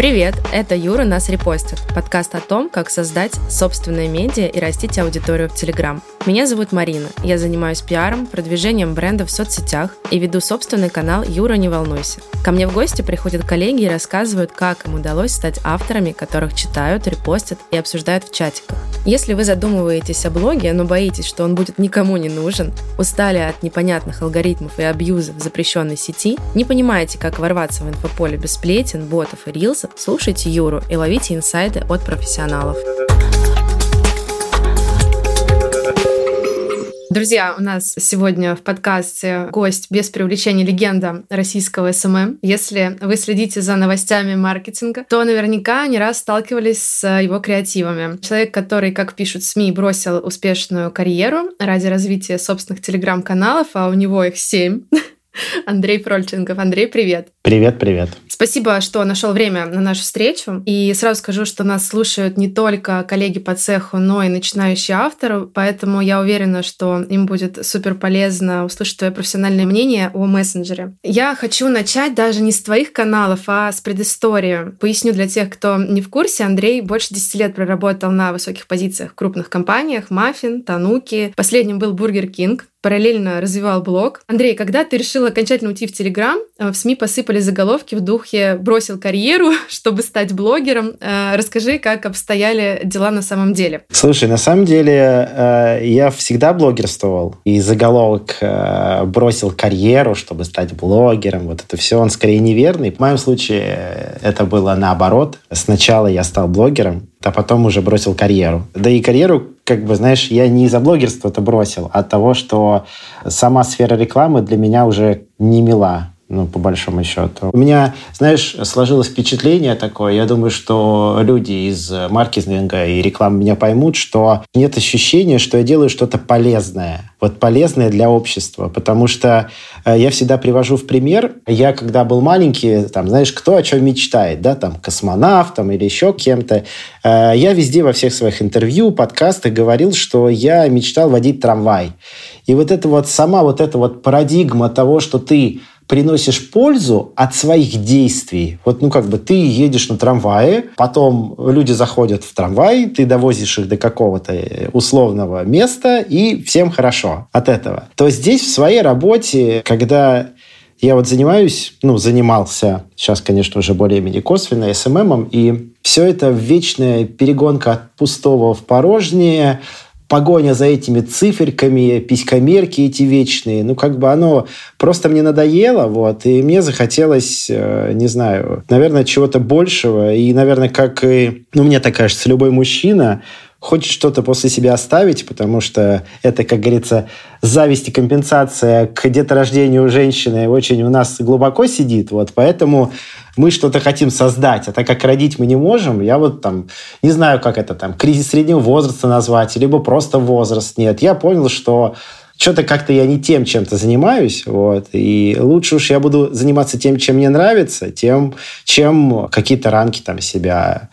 Привет, это Юра «Нас репостит» – подкаст о том, как создать собственное медиа и растить аудиторию в Телеграм. Меня зовут Марина, я занимаюсь пиаром, продвижением бренда в соцсетях и веду собственный канал «Юра, не волнуйся». Ко мне в гости приходят коллеги и рассказывают, как им удалось стать авторами, которых читают, репостят и обсуждают в чатиках. Если вы задумываетесь о блоге, но боитесь, что он будет никому не нужен, устали от непонятных алгоритмов и абьюза в запрещенной сети, не понимаете, как ворваться в инфополе без сплетен, ботов и рилсов, Слушайте Юру и ловите инсайды от профессионалов. Друзья, у нас сегодня в подкасте гость без преувеличения легенда российского SMM. Если вы следите за новостями маркетинга, то наверняка не раз сталкивались с его креативами. Человек, который, как пишут СМИ, бросил успешную карьеру ради развития собственных телеграм-каналов, а у него их семь. Андрей Фрольченков. Андрей, привет. Привет, привет. Спасибо, что нашел время на нашу встречу. И сразу скажу, что нас слушают не только коллеги по цеху, но и начинающие авторы, поэтому я уверена, что им будет супер полезно услышать твое профессиональное мнение о мессенджере. Я хочу начать даже не с твоих каналов, а с предыстории. Поясню для тех, кто не в курсе, Андрей больше 10 лет проработал на высоких позициях в крупных компаниях, Маффин, Тануки. Последним был Бургер Кинг, параллельно развивал блог. Андрей, когда ты решил окончательно уйти в Телеграм, э, в СМИ посыпали заголовки в духе «бросил карьеру, чтобы стать блогером». Э, расскажи, как обстояли дела на самом деле. Слушай, на самом деле э, я всегда блогерствовал. И заголовок «бросил карьеру, чтобы стать блогером», вот это все, он скорее неверный. В моем случае это было наоборот. Сначала я стал блогером, а потом уже бросил карьеру. Да и карьеру, как бы, знаешь, я не из-за блогерства это бросил, а от того, что сама сфера рекламы для меня уже не мила ну, по большому счету. У меня, знаешь, сложилось впечатление такое, я думаю, что люди из маркетинга и рекламы меня поймут, что нет ощущения, что я делаю что-то полезное. Вот полезное для общества. Потому что э, я всегда привожу в пример, я когда был маленький, там, знаешь, кто о чем мечтает, да, там, космонавтом или еще кем-то, э, я везде во всех своих интервью, подкастах говорил, что я мечтал водить трамвай. И вот это вот сама вот эта вот парадигма того, что ты приносишь пользу от своих действий. Вот, ну, как бы ты едешь на трамвае, потом люди заходят в трамвай, ты довозишь их до какого-то условного места, и всем хорошо от этого. То здесь в своей работе, когда я вот занимаюсь, ну, занимался, сейчас, конечно, уже более-менее косвенно, СММом, и все это вечная перегонка от пустого в порожнее, погоня за этими циферками, писькомерки эти вечные, ну, как бы оно просто мне надоело, вот, и мне захотелось, э, не знаю, наверное, чего-то большего, и, наверное, как и, ну, мне так кажется, любой мужчина, хочет что-то после себя оставить, потому что это, как говорится, зависть и компенсация к деторождению женщины очень у нас глубоко сидит, вот, поэтому мы что-то хотим создать, а так как родить мы не можем, я вот там, не знаю, как это там, кризис среднего возраста назвать, либо просто возраст. Нет, я понял, что что-то как-то я не тем чем-то занимаюсь, вот, и лучше уж я буду заниматься тем, чем мне нравится, тем, чем какие-то рамки там себя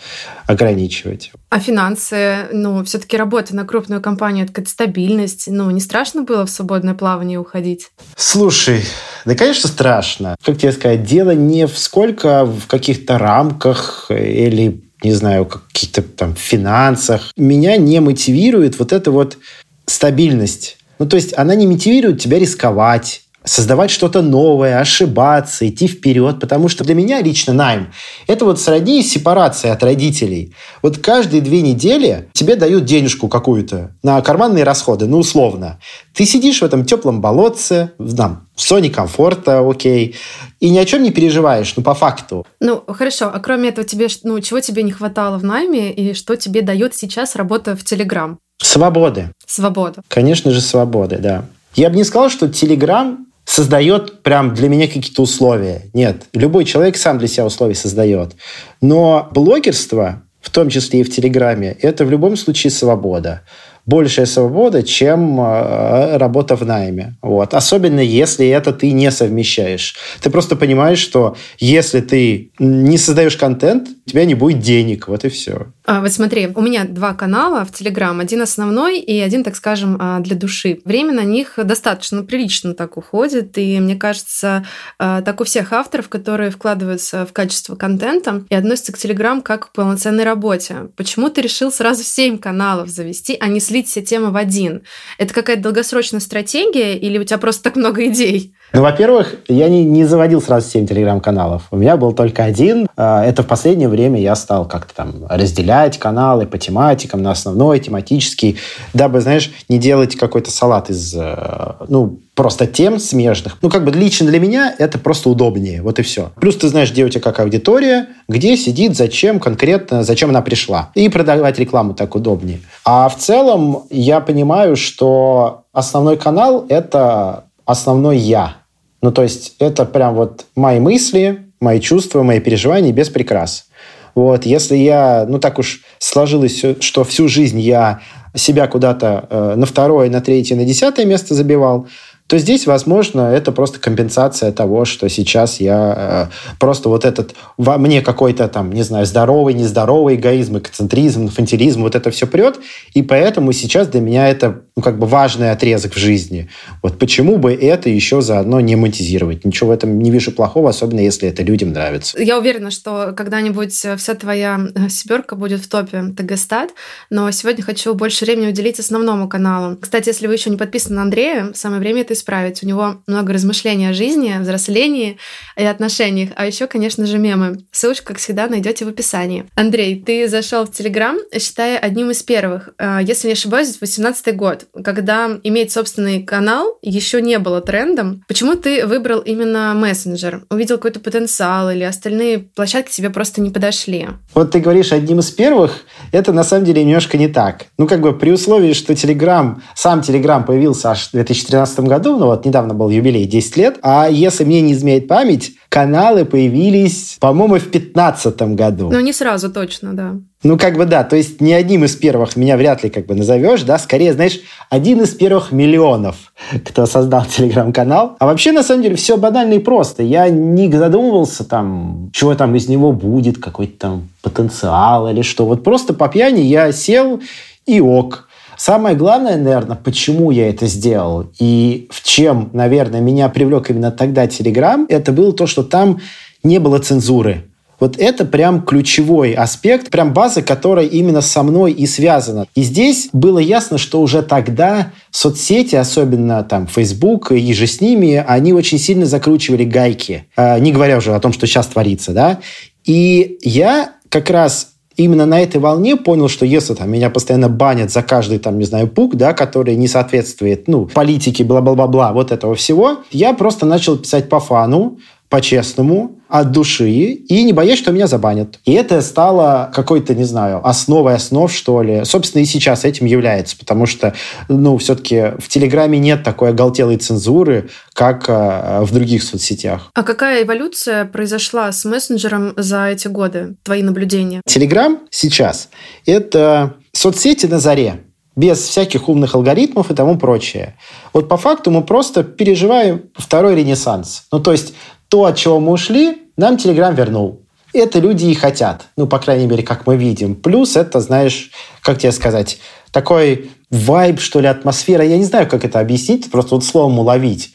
ограничивать. А финансы, ну, все-таки работа на крупную компанию, это стабильность, ну, не страшно было в свободное плавание уходить? Слушай, да, конечно, страшно. Как тебе сказать, дело не в сколько в каких-то рамках или не знаю, каких-то там финансах. Меня не мотивирует вот эта вот стабильность ну, то есть она не мотивирует тебя рисковать, создавать что-то новое, ошибаться, идти вперед, потому что для меня лично найм – это вот сродни сепарация от родителей. Вот каждые две недели тебе дают денежку какую-то на карманные расходы, ну, условно. Ты сидишь в этом теплом болотце, там, в зоне комфорта, окей, и ни о чем не переживаешь, ну, по факту. Ну, хорошо, а кроме этого, тебе, ну, чего тебе не хватало в найме и что тебе дает сейчас работа в Телеграм? Свободы. Свобода. Конечно же, свободы, да. Я бы не сказал, что Телеграм создает прям для меня какие-то условия. Нет, любой человек сам для себя условия создает. Но блогерство, в том числе и в Телеграме, это в любом случае свобода. Большая свобода, чем э, работа в найме. Вот. Особенно если это ты не совмещаешь. Ты просто понимаешь, что если ты не создаешь контент, у тебя не будет денег. Вот и все. А, вот смотри, у меня два канала в Телеграм. Один основной и один, так скажем, а, для души. Время на них достаточно прилично так уходит. И мне кажется, а, так у всех авторов, которые вкладываются в качество контента и относятся к Телеграм как к полноценной работе. Почему ты решил сразу семь каналов завести, а не слить все темы в один? Это какая-то долгосрочная стратегия или у тебя просто так много идей? Ну, во-первых, я не, не заводил сразу 7 телеграм-каналов. У меня был только один. А, это в последнее время я стал как-то там разделять каналы по тематикам на основной, тематический, дабы, знаешь, не делать какой-то салат из, э, ну, просто тем смежных. Ну, как бы лично для меня это просто удобнее. Вот и все. Плюс ты знаешь, где у тебя как аудитория, где сидит, зачем конкретно, зачем она пришла. И продавать рекламу так удобнее. А в целом я понимаю, что основной канал – это основной я. Ну, то есть это прям вот мои мысли, мои чувства, мои переживания без прикрас. Вот, если я, ну так уж сложилось, что всю жизнь я себя куда-то э, на второе, на третье, на десятое место забивал, то здесь, возможно, это просто компенсация того, что сейчас я э, просто вот этот во мне какой-то там, не знаю, здоровый, нездоровый эгоизм, экоцентризм, инфантилизм, вот это все прет, и поэтому сейчас для меня это ну, как бы важный отрезок в жизни. Вот почему бы это еще заодно не монетизировать? Ничего в этом не вижу плохого, особенно если это людям нравится. Я уверена, что когда-нибудь вся твоя э, сиберка будет в топе ТГ-стат, но сегодня хочу больше времени уделить основному каналу. Кстати, если вы еще не подписаны на Андрея, самое время это исправить. У него много размышлений о жизни, о взрослении и отношениях, а еще, конечно же, мемы. Ссылочку, как всегда, найдете в описании. Андрей, ты зашел в Телеграм, считая одним из первых. А, если не ошибаюсь, 18 год, когда иметь собственный канал еще не было трендом. Почему ты выбрал именно мессенджер? Увидел какой-то потенциал или остальные площадки тебе просто не подошли? Вот ты говоришь одним из первых, это на самом деле немножко не так. Ну, как бы при условии, что Телеграм, сам Телеграм появился аж в 2013 году, году, ну вот недавно был юбилей 10 лет, а если мне не изменяет память, каналы появились, по-моему, в 2015 году. Ну, не сразу точно, да. Ну, как бы да, то есть не одним из первых меня вряд ли как бы назовешь, да, скорее, знаешь, один из первых миллионов, кто создал телеграм-канал. А вообще, на самом деле, все банально и просто. Я не задумывался там, чего там из него будет, какой-то там потенциал или что. Вот просто по пьяни я сел и ок. Самое главное, наверное, почему я это сделал и в чем, наверное, меня привлек именно тогда Telegram, это было то, что там не было цензуры. Вот это прям ключевой аспект, прям база, которая именно со мной и связана. И здесь было ясно, что уже тогда соцсети, особенно там Facebook и же с ними, они очень сильно закручивали гайки, а, не говоря уже о том, что сейчас творится, да. И я как раз именно на этой волне понял, что если там меня постоянно банят за каждый там, не знаю, пук, да, который не соответствует, ну, политике, бла-бла-бла-бла, вот этого всего, я просто начал писать по фану, по-честному, от души и не боясь, что меня забанят. И это стало какой-то, не знаю, основой основ, что ли. Собственно, и сейчас этим является, потому что, ну, все-таки в Телеграме нет такой оголтелой цензуры, как э, в других соцсетях. А какая эволюция произошла с мессенджером за эти годы? Твои наблюдения? Телеграм сейчас — это соцсети на заре без всяких умных алгоритмов и тому прочее. Вот по факту мы просто переживаем второй ренессанс. Ну, то есть то, от чего мы ушли, нам Телеграм вернул. Это люди и хотят. Ну, по крайней мере, как мы видим. Плюс это, знаешь, как тебе сказать, такой вайб, что ли, атмосфера. Я не знаю, как это объяснить, просто вот словом уловить.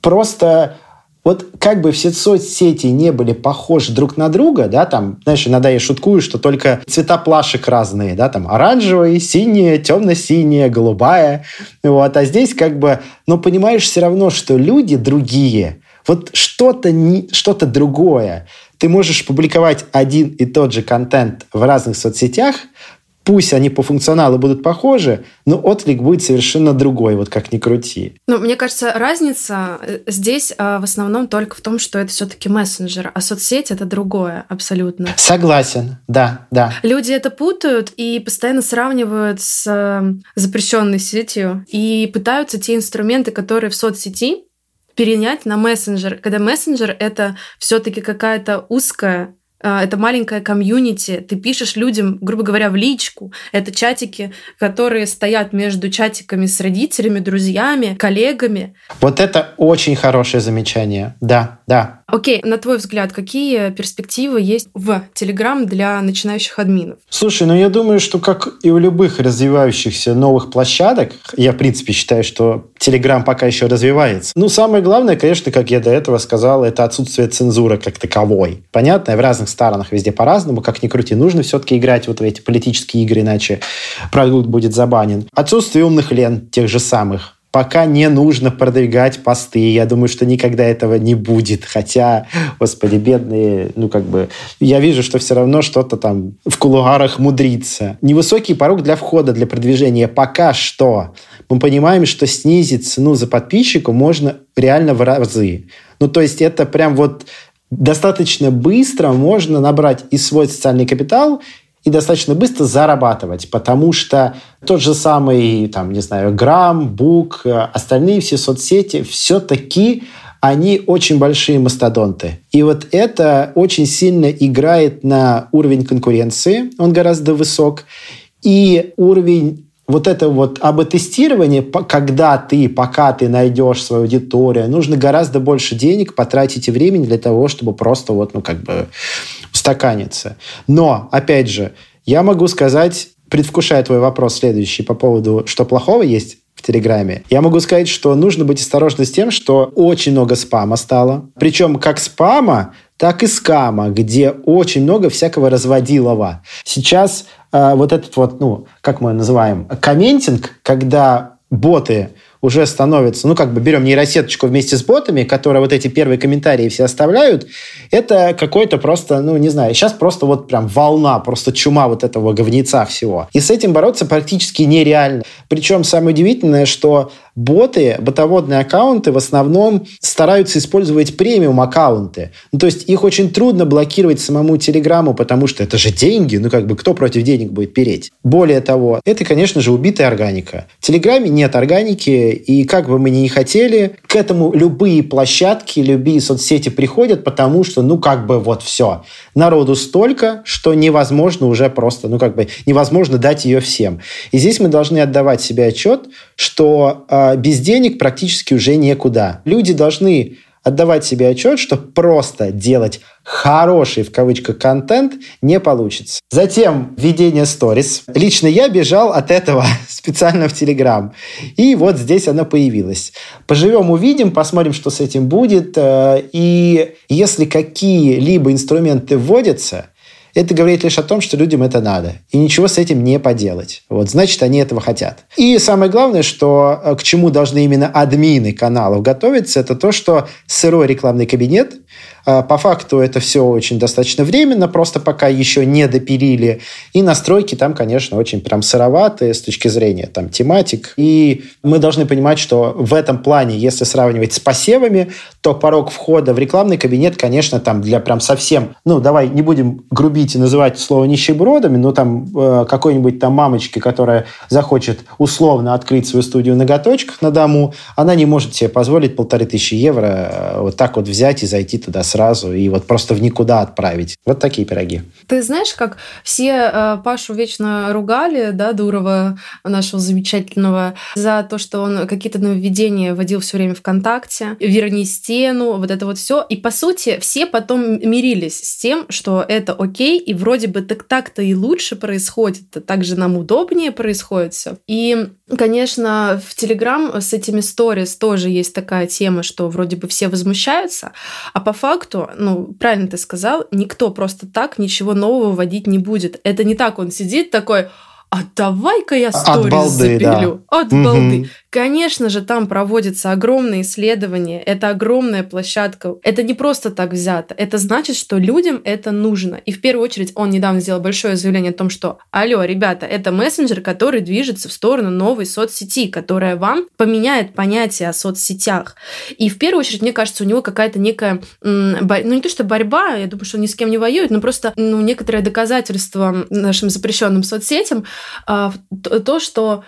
Просто вот как бы все соцсети не были похожи друг на друга, да, там, знаешь, иногда я шуткую, что только цвета плашек разные, да, там оранжевый, синяя, темно-синяя, голубая, вот, а здесь как бы, ну, понимаешь все равно, что люди другие, вот что-то что-то другое. Ты можешь публиковать один и тот же контент в разных соцсетях, пусть они по функционалу будут похожи, но отклик будет совершенно другой, вот как ни крути. Ну, мне кажется, разница э, здесь а, в основном только в том, что это все-таки мессенджер, а соцсеть это другое абсолютно. Согласен, да, да. Люди это путают и постоянно сравнивают с э, запрещенной сетью и пытаются те инструменты, которые в соцсети, перенять на мессенджер, когда мессенджер это все-таки какая-то узкая это маленькая комьюнити, ты пишешь людям, грубо говоря, в личку. Это чатики, которые стоят между чатиками с родителями, друзьями, коллегами. Вот это очень хорошее замечание. Да, да. Окей, на твой взгляд, какие перспективы есть в Telegram для начинающих админов? Слушай, ну я думаю, что как и у любых развивающихся новых площадок, я в принципе считаю, что Telegram пока еще развивается. Ну, самое главное, конечно, как я до этого сказал, это отсутствие цензуры как таковой. Понятно, в разных странах везде по-разному, как ни крути, нужно все-таки играть вот в эти политические игры, иначе продукт будет забанен. Отсутствие умных лент тех же самых пока не нужно продвигать посты. Я думаю, что никогда этого не будет. Хотя, господи, бедные, ну как бы, я вижу, что все равно что-то там в кулуарах мудрится. Невысокий порог для входа, для продвижения пока что. Мы понимаем, что снизить цену за подписчика можно реально в разы. Ну, то есть это прям вот достаточно быстро можно набрать и свой социальный капитал, и достаточно быстро зарабатывать, потому что тот же самый, там, не знаю, Грамм, Бук, остальные все соцсети, все-таки они очень большие мастодонты. И вот это очень сильно играет на уровень конкуренции, он гораздо высок, и уровень вот это вот АБ-тестирование, когда ты, пока ты найдешь свою аудиторию, нужно гораздо больше денег потратить и времени для того, чтобы просто вот, ну, как бы устаканиться. Но, опять же, я могу сказать, предвкушая твой вопрос следующий по поводу, что плохого есть в Телеграме. Я могу сказать, что нужно быть осторожным с тем, что очень много спама стало. Причем как спама, так и скама, где очень много всякого разводилова. Сейчас вот этот вот, ну, как мы называем, комментинг, когда боты уже становится, ну, как бы берем нейросеточку вместе с ботами, которые вот эти первые комментарии все оставляют, это какой-то просто, ну, не знаю, сейчас просто вот прям волна, просто чума вот этого говнеца всего. И с этим бороться практически нереально. Причем самое удивительное, что боты, ботоводные аккаунты в основном стараются использовать премиум аккаунты. Ну, то есть их очень трудно блокировать самому Телеграму, потому что это же деньги, ну как бы кто против денег будет переть? Более того, это, конечно же, убитая органика. В Телеграме нет органики, и как бы мы ни хотели, к этому любые площадки, любые соцсети приходят, потому что, ну как бы вот все. Народу столько, что невозможно уже просто, ну как бы невозможно дать ее всем. И здесь мы должны отдавать себе отчет, что э, без денег практически уже некуда. Люди должны отдавать себе отчет, что просто делать хороший, в кавычках, контент не получится. Затем введение сторис. Лично я бежал от этого специально в Телеграм. И вот здесь она появилась. Поживем, увидим, посмотрим, что с этим будет. Э, и если какие-либо инструменты вводятся, это говорит лишь о том, что людям это надо. И ничего с этим не поделать. Вот, значит, они этого хотят. И самое главное, что э, к чему должны именно админы каналов готовиться, это то, что сырой рекламный кабинет по факту это все очень достаточно временно, просто пока еще не допилили. И настройки там, конечно, очень прям сыроватые с точки зрения там тематик. И мы должны понимать, что в этом плане, если сравнивать с посевами, то порог входа в рекламный кабинет, конечно, там для прям совсем, ну, давай не будем грубить и называть слово нищебродами, но там э, какой-нибудь там мамочки, которая захочет условно открыть свою студию ноготочках на дому, она не может себе позволить полторы тысячи евро э, вот так вот взять и зайти туда сразу и вот просто в никуда отправить. Вот такие пироги. Ты знаешь, как все э, Пашу вечно ругали, да, Дурова, нашего замечательного, за то, что он какие-то нововведения вводил все время ВКонтакте, верни стену, вот это вот все. И по сути все потом мирились с тем, что это окей, и вроде бы так так-то и лучше происходит, так же нам удобнее происходит все. И, конечно, в Телеграм с этими сторис тоже есть такая тема, что вроде бы все возмущаются, а по факту факту, ну, правильно ты сказал, никто просто так ничего нового вводить не будет. Это не так он сидит такой, а давай-ка я сторис запилю. Да. От балды. Конечно же, там проводятся огромные исследования, это огромная площадка. Это не просто так взято. Это значит, что людям это нужно. И в первую очередь он недавно сделал большое заявление о том, что «Алло, ребята, это мессенджер, который движется в сторону новой соцсети, которая вам поменяет понятие о соцсетях». И в первую очередь, мне кажется, у него какая-то некая, ну не то что борьба, я думаю, что он ни с кем не воюет, но просто ну, некоторое доказательство нашим запрещенным соцсетям, то, что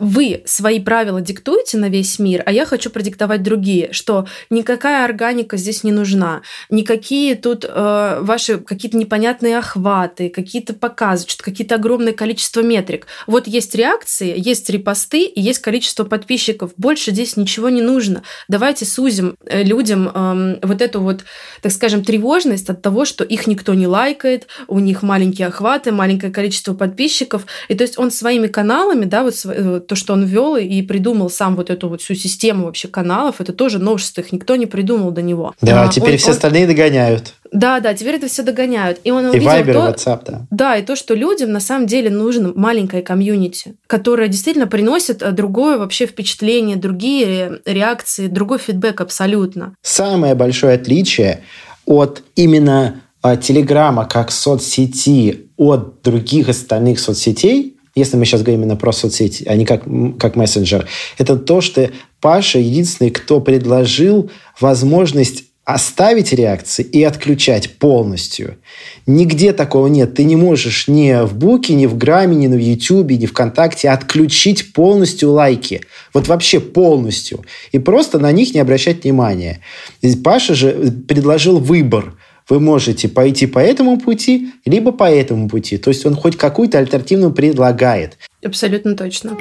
вы свои правила диктуете на весь мир, а я хочу продиктовать другие, что никакая органика здесь не нужна, никакие тут э, ваши какие-то непонятные охваты, какие-то показы, что какие-то огромное количество метрик. Вот есть реакции, есть репосты и есть количество подписчиков. Больше здесь ничего не нужно. Давайте сузим э, людям э, вот эту вот, так скажем, тревожность от того, что их никто не лайкает, у них маленькие охваты, маленькое количество подписчиков. И то есть он своими каналами, да, вот то, что он вел и придумал сам вот эту вот всю систему вообще каналов, это тоже новшество, их никто не придумал до него. Да, а, теперь он, все он... остальные догоняют. Да, да, теперь это все догоняют. И он и увидел Viber, то, WhatsApp, да. Да, и то, что людям на самом деле нужно маленькое комьюнити, которое действительно приносит э, другое вообще впечатление, другие реакции, другой фидбэк абсолютно. Самое большое отличие от именно а, Телеграма как соцсети от других остальных соцсетей, если мы сейчас говорим именно про соцсети, а не как, как мессенджер, это то, что Паша единственный, кто предложил возможность оставить реакции и отключать полностью. Нигде такого нет. Ты не можешь ни в Буке, ни в Граме, ни на Ютубе, ни ВКонтакте отключить полностью лайки. Вот вообще полностью. И просто на них не обращать внимания. Паша же предложил выбор. Вы можете пойти по этому пути, либо по этому пути. То есть он хоть какую-то альтернативу предлагает. Абсолютно точно.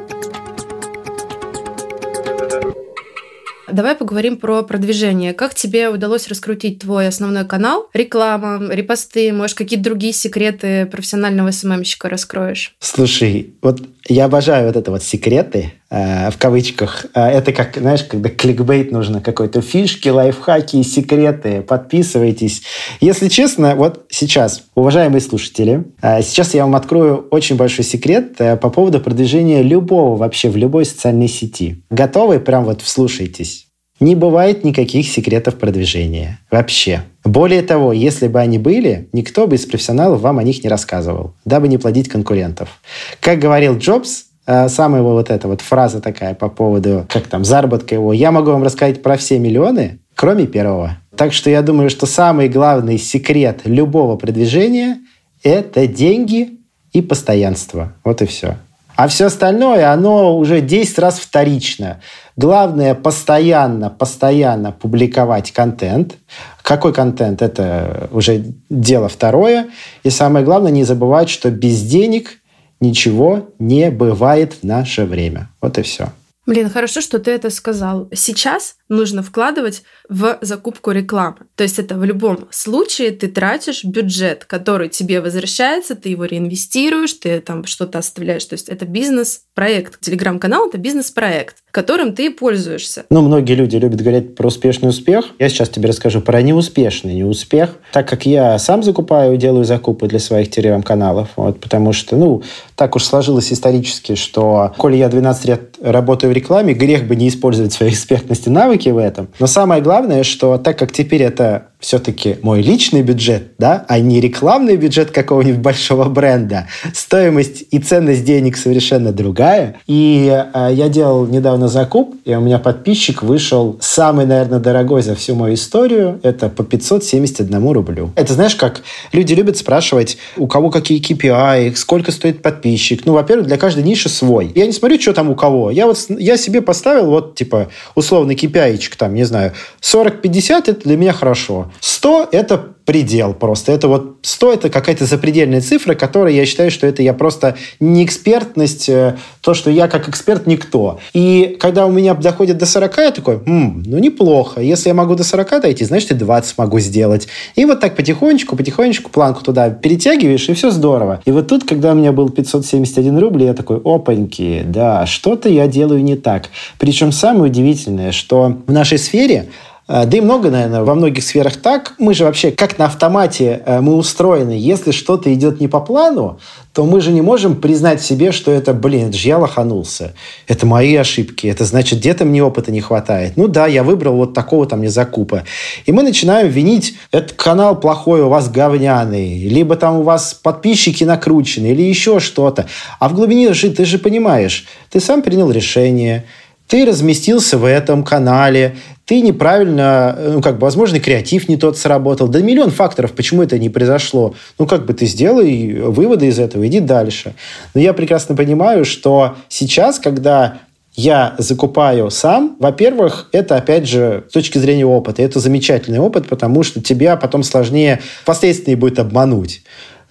Давай поговорим про продвижение. Как тебе удалось раскрутить твой основной канал? Реклама, репосты, может, какие-то другие секреты профессионального СММщика раскроешь? Слушай, вот я обожаю вот это вот секреты, в кавычках. Э, это как, знаешь, когда кликбейт нужно, какой-то фишки, лайфхаки, секреты. Подписывайтесь. Если честно, вот сейчас, уважаемые слушатели, э, сейчас я вам открою очень большой секрет э, по поводу продвижения любого вообще в любой социальной сети. Готовы? Прям вот вслушайтесь. Не бывает никаких секретов продвижения. Вообще. Более того, если бы они были, никто бы из профессионалов вам о них не рассказывал, дабы не плодить конкурентов. Как говорил Джобс, э, самая его вот эта вот фраза такая по поводу, как там, заработка его, я могу вам рассказать про все миллионы, кроме первого. Так что я думаю, что самый главный секрет любого продвижения – это деньги и постоянство. Вот и все. А все остальное, оно уже 10 раз вторично. Главное постоянно, постоянно публиковать контент. Какой контент? Это уже дело второе. И самое главное, не забывать, что без денег ничего не бывает в наше время. Вот и все. Блин, хорошо, что ты это сказал. Сейчас нужно вкладывать в закупку рекламы. То есть это в любом случае ты тратишь бюджет, который тебе возвращается, ты его реинвестируешь, ты там что-то оставляешь. То есть это бизнес-проект. Телеграм-канал – это бизнес-проект, которым ты пользуешься. Ну, многие люди любят говорить про успешный успех. Я сейчас тебе расскажу про неуспешный неуспех. Так как я сам закупаю, делаю закупы для своих телеграм-каналов, вот, потому что, ну, так уж сложилось исторически, что, коли я 12 лет работаю в рекламе, грех бы не использовать свои экспертности навыки в этом. Но самое главное, что так как теперь это все-таки мой личный бюджет, да, а не рекламный бюджет какого-нибудь большого бренда, стоимость и ценность денег совершенно другая. И э, я делал недавно закуп, и у меня подписчик вышел самый, наверное, дорогой за всю мою историю. Это по 571 рублю. Это знаешь, как люди любят спрашивать, у кого какие KPI, сколько стоит подписчик. Ну, во-первых, для каждой ниши свой. Я не смотрю, что там у кого. Я вот я себе поставил вот, типа, условный KPI там, не знаю, 40-50 это для меня хорошо. 100 – это предел просто. Это вот 100 – это какая-то запредельная цифра, которая я считаю, что это я просто не экспертность, э, то, что я как эксперт никто. И когда у меня доходит до 40, я такой, М, ну неплохо. Если я могу до 40 дойти, значит, и 20 могу сделать. И вот так потихонечку, потихонечку планку туда перетягиваешь, и все здорово. И вот тут, когда у меня был 571 рубль, я такой, опаньки, да, что-то я делаю не так. Причем самое удивительное, что в нашей сфере да и много, наверное, во многих сферах так. Мы же вообще как на автомате э, мы устроены. Если что-то идет не по плану, то мы же не можем признать себе, что это, блин, это же я лоханулся. Это мои ошибки. Это значит, где-то мне опыта не хватает. Ну да, я выбрал вот такого там не закупа. И мы начинаем винить, этот канал плохой, у вас говняный. Либо там у вас подписчики накручены, или еще что-то. А в глубине же ты же понимаешь, ты сам принял решение – ты разместился в этом канале, ты неправильно, ну, как бы, возможно, креатив не тот сработал. Да миллион факторов, почему это не произошло. Ну, как бы ты сделай выводы из этого, иди дальше. Но я прекрасно понимаю, что сейчас, когда я закупаю сам, во-первых, это, опять же, с точки зрения опыта, это замечательный опыт, потому что тебя потом сложнее впоследствии будет обмануть.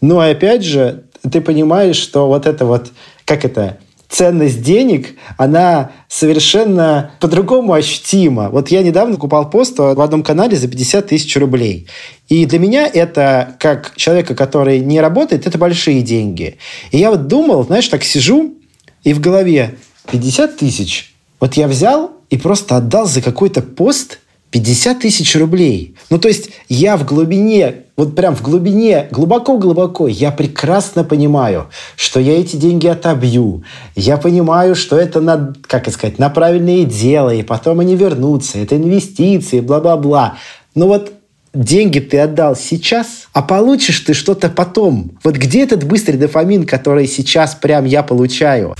Но, опять же, ты понимаешь, что вот это вот, как это, ценность денег, она совершенно по-другому ощутима. Вот я недавно купал пост в одном канале за 50 тысяч рублей. И для меня это, как человека, который не работает, это большие деньги. И я вот думал, знаешь, так сижу, и в голове 50 тысяч. Вот я взял и просто отдал за какой-то пост 50 тысяч рублей. Ну, то есть я в глубине, вот прям в глубине, глубоко-глубоко, я прекрасно понимаю, что я эти деньги отобью. Я понимаю, что это, на, как сказать, на правильные дела, и потом они вернутся. Это инвестиции, бла-бла-бла. Но вот деньги ты отдал сейчас, а получишь ты что-то потом. Вот где этот быстрый дофамин, который сейчас прям я получаю?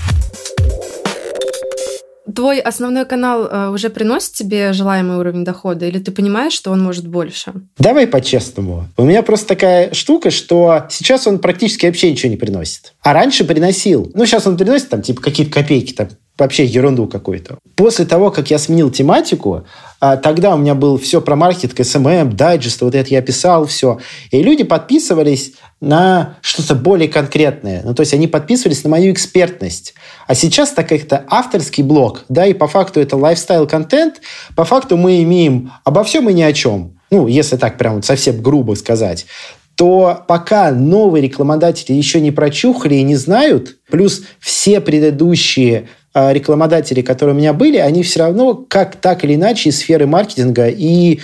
Твой основной канал э, уже приносит тебе желаемый уровень дохода, или ты понимаешь, что он может больше? Давай по-честному. У меня просто такая штука, что сейчас он практически вообще ничего не приносит. А раньше приносил. Ну, сейчас он приносит там типа какие-то копейки, там вообще ерунду какую-то. После того, как я сменил тематику, а, тогда у меня был все про маркетинг, SMM, дайджест, вот это я писал, все. И люди подписывались на что-то более конкретное. Ну, то есть они подписывались на мою экспертность. А сейчас, так как это авторский блог, да, и по факту это лайфстайл-контент, по факту мы имеем обо всем и ни о чем. Ну, если так прям совсем грубо сказать то пока новые рекламодатели еще не прочухали и не знают, плюс все предыдущие рекламодатели, которые у меня были, они все равно как так или иначе из сферы маркетинга и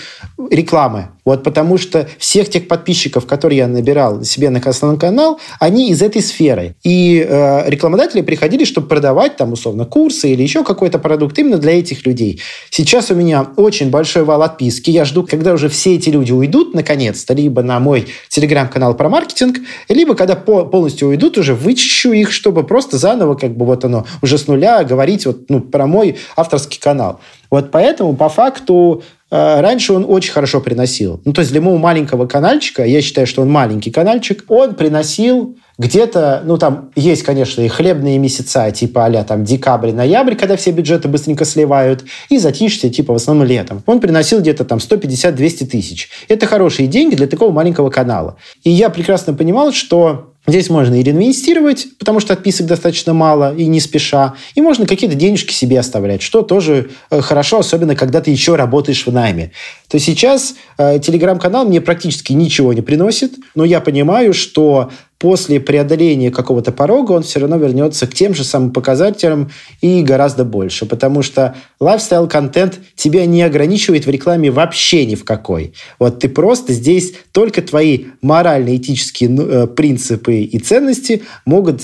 рекламы. Вот потому что всех тех подписчиков, которые я набирал себе на основной канал, они из этой сферы. И э, рекламодатели приходили, чтобы продавать там условно курсы или еще какой-то продукт именно для этих людей. Сейчас у меня очень большой вал отписки. Я жду, когда уже все эти люди уйдут наконец-то, либо на мой телеграм-канал про маркетинг, либо когда по полностью уйдут, уже вычищу их, чтобы просто заново как бы вот оно уже с нуля говорить вот, ну, про мой авторский канал. Вот поэтому по факту раньше он очень хорошо приносил. Ну, то есть для моего маленького каналчика, я считаю, что он маленький каналчик, он приносил где-то, ну, там есть, конечно, и хлебные месяца, типа а там декабрь, ноябрь, когда все бюджеты быстренько сливают, и затишье, типа, в основном летом. Он приносил где-то там 150-200 тысяч. Это хорошие деньги для такого маленького канала. И я прекрасно понимал, что Здесь можно и реинвестировать, потому что отписок достаточно мало и не спеша. И можно какие-то денежки себе оставлять, что тоже э, хорошо, особенно когда ты еще работаешь в найме. То сейчас э, телеграм-канал мне практически ничего не приносит, но я понимаю, что после преодоления какого-то порога он все равно вернется к тем же самым показателям и гораздо больше, потому что лайфстайл-контент тебя не ограничивает в рекламе вообще ни в какой. Вот ты просто здесь только твои морально-этические ну, э, принципы и ценности могут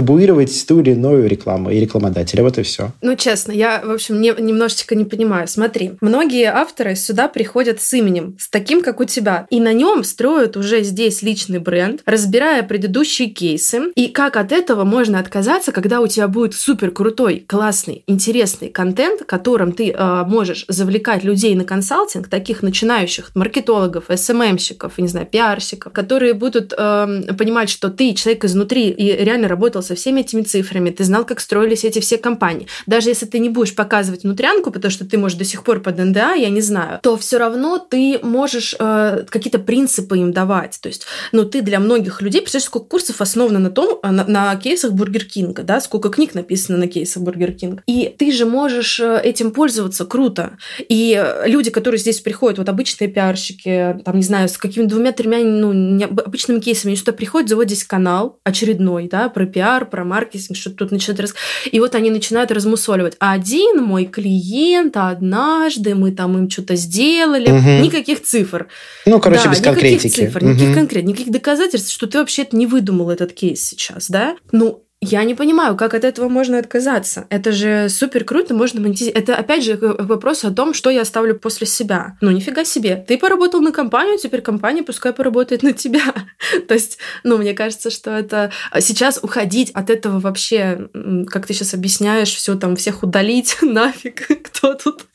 табуировать ту или иную рекламу и рекламодателя. Вот и все. Ну, честно, я, в общем, не, немножечко не понимаю. Смотри, многие авторы сюда приходят с именем, с таким, как у тебя, и на нем строят уже здесь личный бренд, разбирая предыдущие кейсы, и как от этого можно отказаться, когда у тебя будет супер крутой, классный, интересный контент, которым ты э, можешь завлекать людей на консалтинг, таких начинающих маркетологов, СММщиков, не знаю, пиарщиков, которые будут э, понимать, что ты человек изнутри и реально работал работал со всеми этими цифрами, ты знал, как строились эти все кампании. Даже если ты не будешь показывать внутрянку, потому что ты, можешь до сих пор под NDA, я не знаю, то все равно ты можешь э, какие-то принципы им давать. То есть, ну, ты для многих людей, представляешь, сколько курсов основано на том, э, на, на кейсах Бургер Кинга, да, сколько книг написано на кейсах Бургер Кинга. И ты же можешь э, этим пользоваться круто. И люди, которые здесь приходят, вот обычные пиарщики, там, не знаю, с какими-то двумя-тремя, ну, обычными кейсами, они сюда приходят, заводят здесь канал очередной, да, про пиар, пиар, про маркетинг, что тут начинают рас... И вот они начинают размусоливать. Один мой клиент однажды мы там им что-то сделали. Угу. Никаких цифр. Ну, короче, да, без никаких конкретики. цифр, угу. никаких конкрет, никаких доказательств, что ты вообще не выдумал этот кейс сейчас, да? Ну, я не понимаю, как от этого можно отказаться. Это же супер круто, можно монетизировать. Это опять же вопрос о том, что я оставлю после себя. Ну, нифига себе. Ты поработал на компанию, теперь компания пускай поработает на тебя. То есть, ну, мне кажется, что это сейчас уходить от этого вообще, как ты сейчас объясняешь, все там всех удалить нафиг, кто тут.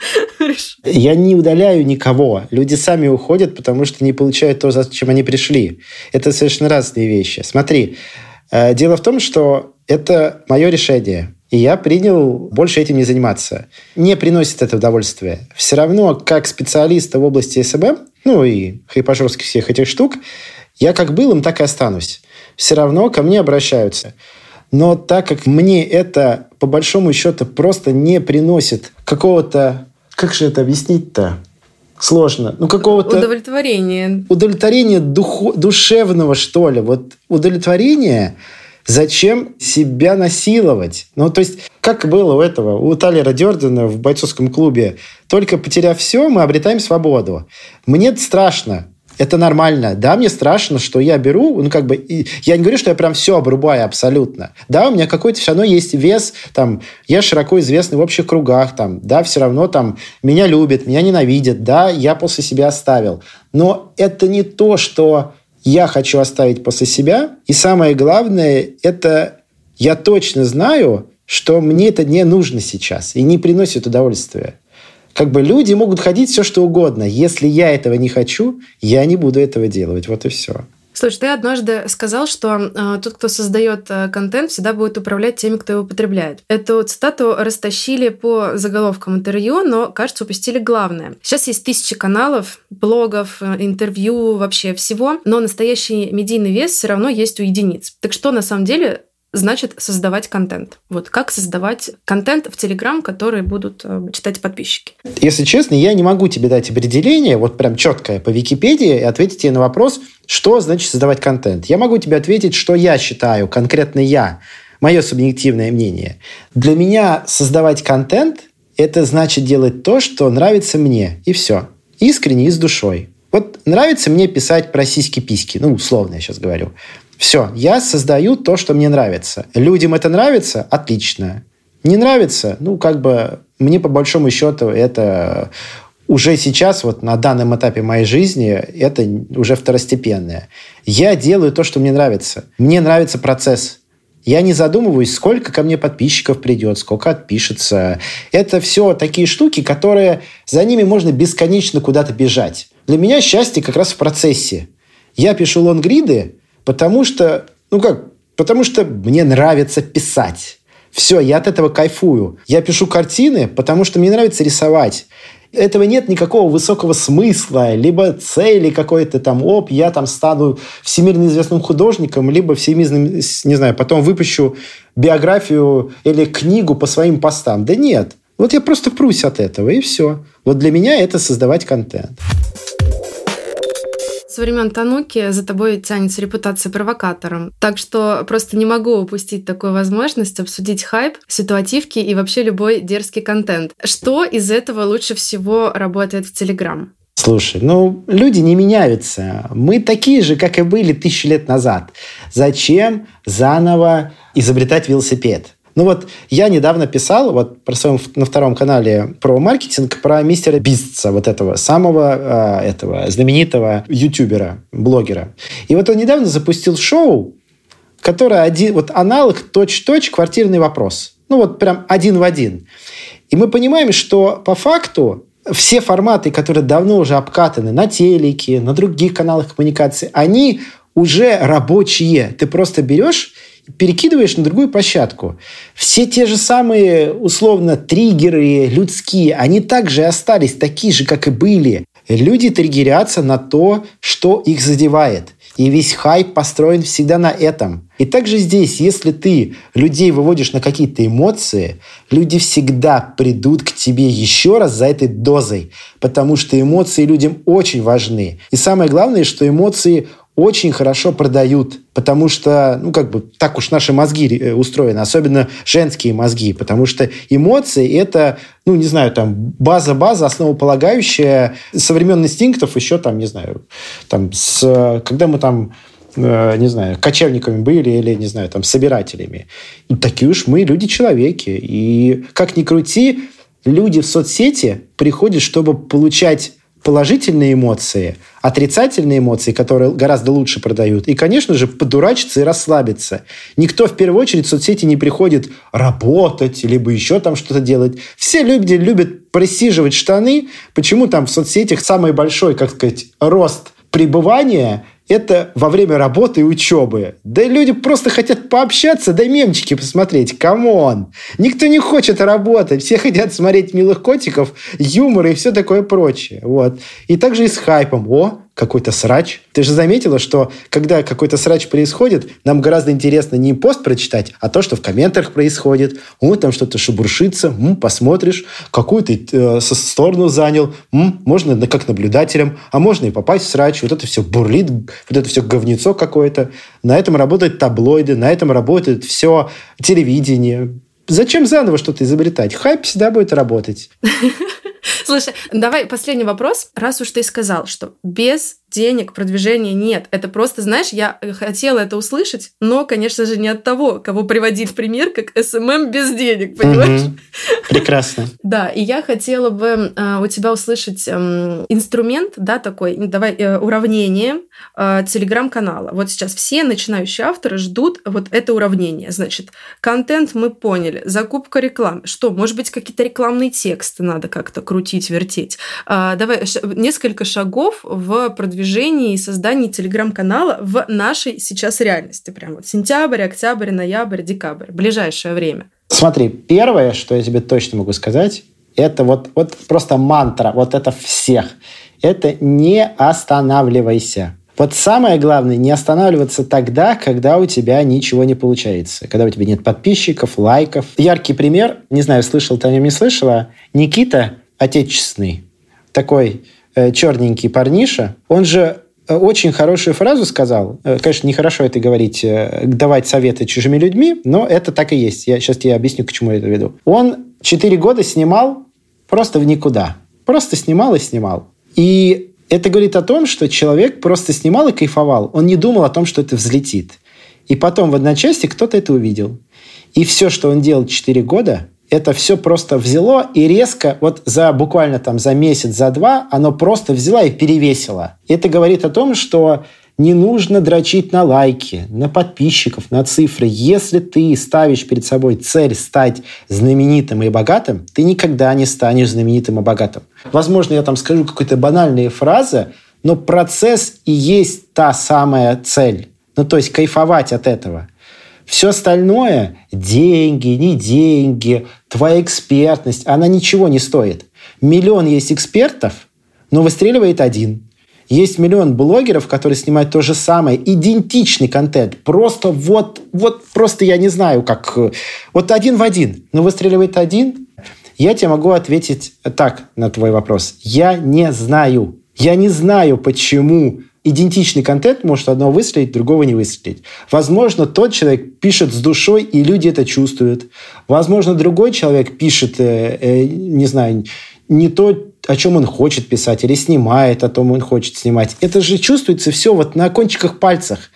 Я не удаляю никого. Люди сами уходят, потому что не получают то, зачем они пришли. Это совершенно разные вещи. Смотри, э, дело в том, что это мое решение. И я принял больше этим не заниматься. Не приносит это удовольствие. Все равно, как специалиста в области SMM, ну и хайпожорских всех этих штук, я как был им, так и останусь. Все равно ко мне обращаются. Но так как мне это, по большому счету, просто не приносит какого-то... Как же это объяснить-то? Сложно. Ну, какого-то... Удовлетворения. Удовлетворения духу... душевного, что ли. Вот удовлетворение Зачем себя насиловать? Ну, то есть, как было у этого, у Талера Дердена в бойцовском клубе, только потеряв все, мы обретаем свободу. Мне страшно, это нормально. Да, мне страшно, что я беру, ну, как бы, я не говорю, что я прям все обрубаю абсолютно. Да, у меня какой-то все равно есть вес, там, я широко известный в общих кругах, там, да, все равно там меня любят, меня ненавидят, да, я после себя оставил. Но это не то, что я хочу оставить после себя. И самое главное, это я точно знаю, что мне это не нужно сейчас и не приносит удовольствия. Как бы люди могут ходить все, что угодно. Если я этого не хочу, я не буду этого делать. Вот и все. Слушай, ты однажды сказал, что э, тот, кто создает э, контент, всегда будет управлять теми, кто его потребляет. Эту цитату растащили по заголовкам интервью, но, кажется, упустили главное. Сейчас есть тысячи каналов, блогов, э, интервью, вообще всего, но настоящий медийный вес все равно есть у единиц. Так что на самом деле значит создавать контент. Вот как создавать контент в Телеграм, который будут э, читать подписчики. Если честно, я не могу тебе дать определение, вот прям четкое по Википедии, и ответить тебе на вопрос, что значит создавать контент. Я могу тебе ответить, что я считаю, конкретно я, мое субъективное мнение. Для меня создавать контент – это значит делать то, что нравится мне, и все. Искренне и с душой. Вот нравится мне писать про сиськи-письки, ну, условно я сейчас говорю. Все, я создаю то, что мне нравится. Людям это нравится? Отлично. Не нравится? Ну, как бы мне по большому счету это уже сейчас, вот на данном этапе моей жизни, это уже второстепенное. Я делаю то, что мне нравится. Мне нравится процесс. Я не задумываюсь, сколько ко мне подписчиков придет, сколько отпишется. Это все такие штуки, которые за ними можно бесконечно куда-то бежать. Для меня счастье как раз в процессе. Я пишу лонгриды, Потому что, ну как, потому что мне нравится писать. Все, я от этого кайфую. Я пишу картины, потому что мне нравится рисовать. Этого нет никакого высокого смысла, либо цели какой-то там, оп, я там стану всемирно известным художником, либо всемирным, не знаю, потом выпущу биографию или книгу по своим постам. Да нет. Вот я просто прусь от этого, и все. Вот для меня это создавать контент. Со времен Тануки за тобой тянется репутация провокатором. Так что просто не могу упустить такую возможность обсудить хайп, ситуативки и вообще любой дерзкий контент. Что из этого лучше всего работает в Телеграм? Слушай, ну, люди не меняются. Мы такие же, как и были тысячу лет назад. Зачем заново изобретать велосипед? Ну вот я недавно писал вот про своем, на втором канале про маркетинг, про мистера Бистца, вот этого самого э, этого знаменитого ютубера, блогера. И вот он недавно запустил шоу, которое один, вот аналог точь-точь квартирный вопрос. Ну вот прям один в один. И мы понимаем, что по факту все форматы, которые давно уже обкатаны на телеке, на других каналах коммуникации, они уже рабочие. Ты просто берешь перекидываешь на другую площадку. Все те же самые, условно, триггеры людские, они также остались такие же, как и были. Люди триггерятся на то, что их задевает. И весь хайп построен всегда на этом. И также здесь, если ты людей выводишь на какие-то эмоции, люди всегда придут к тебе еще раз за этой дозой, потому что эмоции людям очень важны. И самое главное, что эмоции очень хорошо продают, потому что, ну, как бы, так уж наши мозги э, устроены, особенно женские мозги, потому что эмоции – это, ну, не знаю, там, база-база, основополагающая со времен инстинктов еще, там, не знаю, там, с, когда мы там э, не знаю, кочевниками были или, не знаю, там, собирателями. И такие уж мы люди-человеки. И как ни крути, люди в соцсети приходят, чтобы получать положительные эмоции, отрицательные эмоции, которые гораздо лучше продают, и, конечно же, подурачиться и расслабиться. Никто в первую очередь в соцсети не приходит работать, либо еще там что-то делать. Все люди любят просиживать штаны. Почему там в соцсетях самый большой, как сказать, рост пребывания это во время работы и учебы. Да люди просто хотят пообщаться, да мемчики посмотреть. Come on! Никто не хочет работать. Все хотят смотреть милых котиков, юмор и все такое прочее. Вот. И также и с хайпом. О, какой-то срач. Ты же заметила, что когда какой-то срач происходит, нам гораздо интересно не пост прочитать, а то, что в комментариях происходит. О, там что-то шебуршится, м, посмотришь, какую ты э, сторону занял. М, можно как наблюдателем, а можно и попасть в срач. Вот это все бурлит, вот это все говнецо какое-то. На этом работают таблоиды, на этом работает все телевидение. Зачем заново что-то изобретать? Хайп всегда будет работать. Слушай, давай последний вопрос. Раз уж ты сказал, что без денег, продвижения нет. Это просто, знаешь, я хотела это услышать, но, конечно же, не от того, кого приводить в пример, как SMM без денег, понимаешь? Угу. Прекрасно. да, и я хотела бы э, у тебя услышать э, инструмент, да, такой, давай, э, уравнение э, телеграм-канала. Вот сейчас все начинающие авторы ждут вот это уравнение. Значит, контент мы поняли, закупка рекламы. Что, может быть, какие-то рекламные тексты надо как-то крутить, вертеть? Э, давай, несколько шагов в продвижении продвижении и создании телеграм-канала в нашей сейчас реальности. Прям вот сентябрь, октябрь, ноябрь, декабрь. Ближайшее время. Смотри, первое, что я тебе точно могу сказать, это вот, вот просто мантра, вот это всех. Это не останавливайся. Вот самое главное, не останавливаться тогда, когда у тебя ничего не получается. Когда у тебя нет подписчиков, лайков. Яркий пример, не знаю, слышал ты о нем, не слышала, Никита Отечественный. Такой черненький парниша, он же э, очень хорошую фразу сказал. Э, конечно, нехорошо это говорить, давать советы чужими людьми, но это так и есть. Я сейчас тебе объясню, к чему я это веду. Он четыре года снимал просто в никуда. Просто снимал и снимал. И это говорит о том, что человек просто снимал и кайфовал. Он не думал о том, что это взлетит. И потом в одночасье кто-то это увидел. И все, что он делал четыре года, это все просто взяло и резко, вот за буквально там за месяц, за два, оно просто взяло и перевесило. Это говорит о том, что не нужно дрочить на лайки, на подписчиков, на цифры. Если ты ставишь перед собой цель стать знаменитым и богатым, ты никогда не станешь знаменитым и богатым. Возможно, я там скажу какие-то банальные фразы, но процесс и есть та самая цель. Ну, то есть кайфовать от этого – все остальное, деньги, не деньги, твоя экспертность, она ничего не стоит. Миллион есть экспертов, но выстреливает один. Есть миллион блогеров, которые снимают то же самое, идентичный контент. Просто вот, вот просто я не знаю, как... Вот один в один. Но выстреливает один. Я тебе могу ответить так на твой вопрос. Я не знаю. Я не знаю, почему идентичный контент может одного выстрелить, другого не выстрелить. Возможно, тот человек пишет с душой, и люди это чувствуют. Возможно, другой человек пишет, э, э, не знаю, не то, о чем он хочет писать, или снимает о том, он хочет снимать. Это же чувствуется все вот на кончиках пальцах.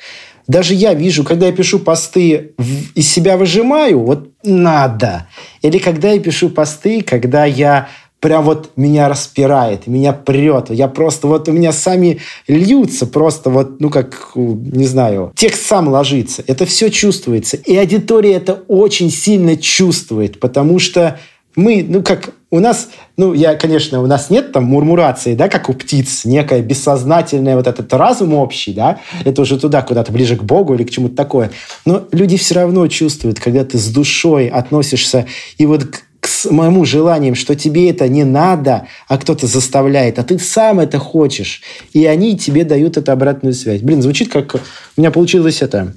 Даже я вижу, когда я пишу посты, из себя выжимаю, вот надо. Или когда я пишу посты, когда я прям вот меня распирает, меня прет. Я просто, вот у меня сами льются просто вот, ну как, не знаю, текст сам ложится. Это все чувствуется. И аудитория это очень сильно чувствует, потому что мы, ну как, у нас, ну я, конечно, у нас нет там мурмурации, да, как у птиц, некая бессознательная вот этот разум общий, да, это уже туда, куда-то ближе к Богу или к чему-то такое. Но люди все равно чувствуют, когда ты с душой относишься и вот с моему желанием, что тебе это не надо, а кто-то заставляет, а ты сам это хочешь. И они тебе дают эту обратную связь. Блин, звучит как... У меня получилось это...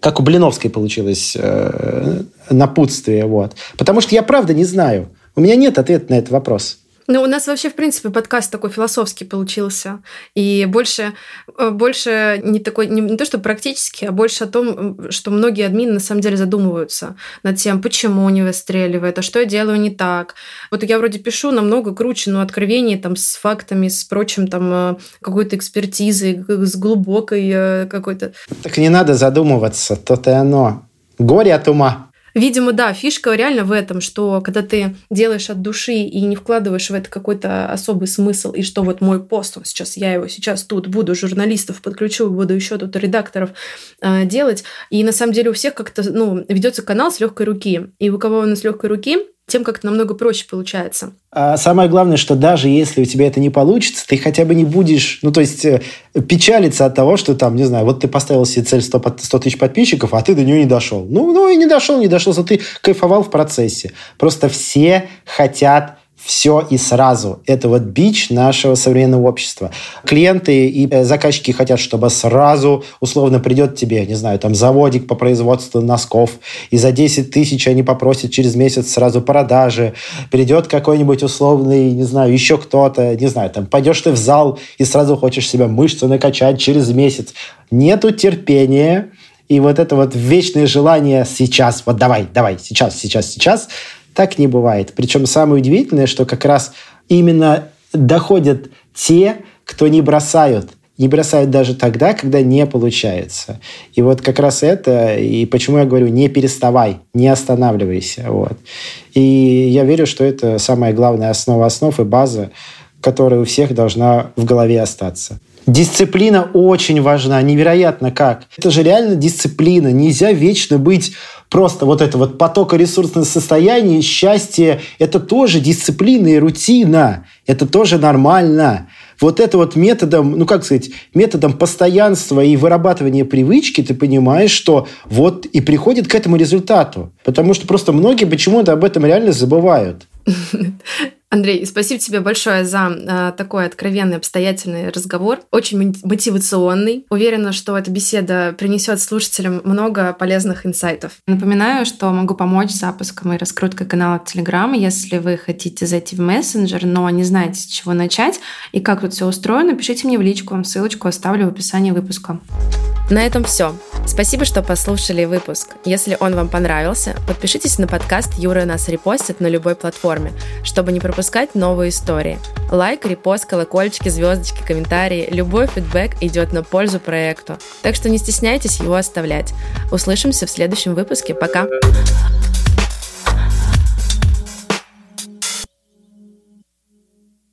Как у Блиновской получилось э, напутствие. Вот. Потому что я правда не знаю. У меня нет ответа на этот вопрос. Ну, у нас вообще, в принципе, подкаст такой философский получился. И больше, э, больше не такой, не, не то, что практически, а больше о том, что многие админы на самом деле задумываются над тем, почему не выстреливает, а что я делаю не так. Вот я вроде пишу намного круче, но откровение там с фактами, с прочим там э, какой-то экспертизой, с глубокой э, какой-то... Так не надо задумываться, то-то и оно. Горе от ума. Видимо, да, фишка реально в этом, что когда ты делаешь от души и не вкладываешь в это какой-то особый смысл, и что вот мой пост, он сейчас, я его сейчас тут буду журналистов подключу, буду еще тут редакторов э, делать. И на самом деле у всех как-то, ну, ведется канал с легкой руки. И у кого он с легкой руки, тем как-то намного проще получается. А самое главное, что даже если у тебя это не получится, ты хотя бы не будешь, ну, то есть, э, печалиться от того, что там, не знаю, вот ты поставил себе цель 100, 100 тысяч подписчиков, а ты до нее не дошел. Ну, ну и не дошел, не дошел, что ты кайфовал в процессе. Просто все хотят все и сразу. Это вот бич нашего современного общества. Клиенты и э, заказчики хотят, чтобы сразу, условно, придет тебе, не знаю, там заводик по производству носков, и за 10 тысяч они попросят через месяц сразу продажи. Придет какой-нибудь условный, не знаю, еще кто-то, не знаю, там пойдешь ты в зал и сразу хочешь себя мышцы накачать через месяц. Нету терпения, и вот это вот вечное желание сейчас, вот давай, давай, сейчас, сейчас, сейчас, так не бывает. Причем самое удивительное, что как раз именно доходят те, кто не бросают. Не бросают даже тогда, когда не получается. И вот как раз это, и почему я говорю, не переставай, не останавливайся. Вот. И я верю, что это самая главная основа основ и база, которая у всех должна в голове остаться. Дисциплина очень важна, невероятно как. Это же реально дисциплина. Нельзя вечно быть просто вот это вот потока ресурсное состояние, счастье, это тоже дисциплина и рутина. Это тоже нормально. Вот это вот методом, ну как сказать, методом постоянства и вырабатывания привычки ты понимаешь, что вот и приходит к этому результату. Потому что просто многие почему-то об этом реально забывают. Андрей, спасибо тебе большое за э, такой откровенный, обстоятельный разговор. Очень мотивационный. Уверена, что эта беседа принесет слушателям много полезных инсайтов. Напоминаю, что могу помочь с запуском и раскруткой канала Telegram, если вы хотите зайти в мессенджер, но не знаете, с чего начать и как тут все устроено, пишите мне в личку, ссылочку оставлю в описании выпуска. На этом все. Спасибо, что послушали выпуск. Если он вам понравился, подпишитесь на подкаст Юра нас репостит на любой платформе, чтобы не пропускать новые истории. Лайк, репост, колокольчики, звездочки, комментарии, любой фидбэк идет на пользу проекту. Так что не стесняйтесь его оставлять. Услышимся в следующем выпуске. Пока!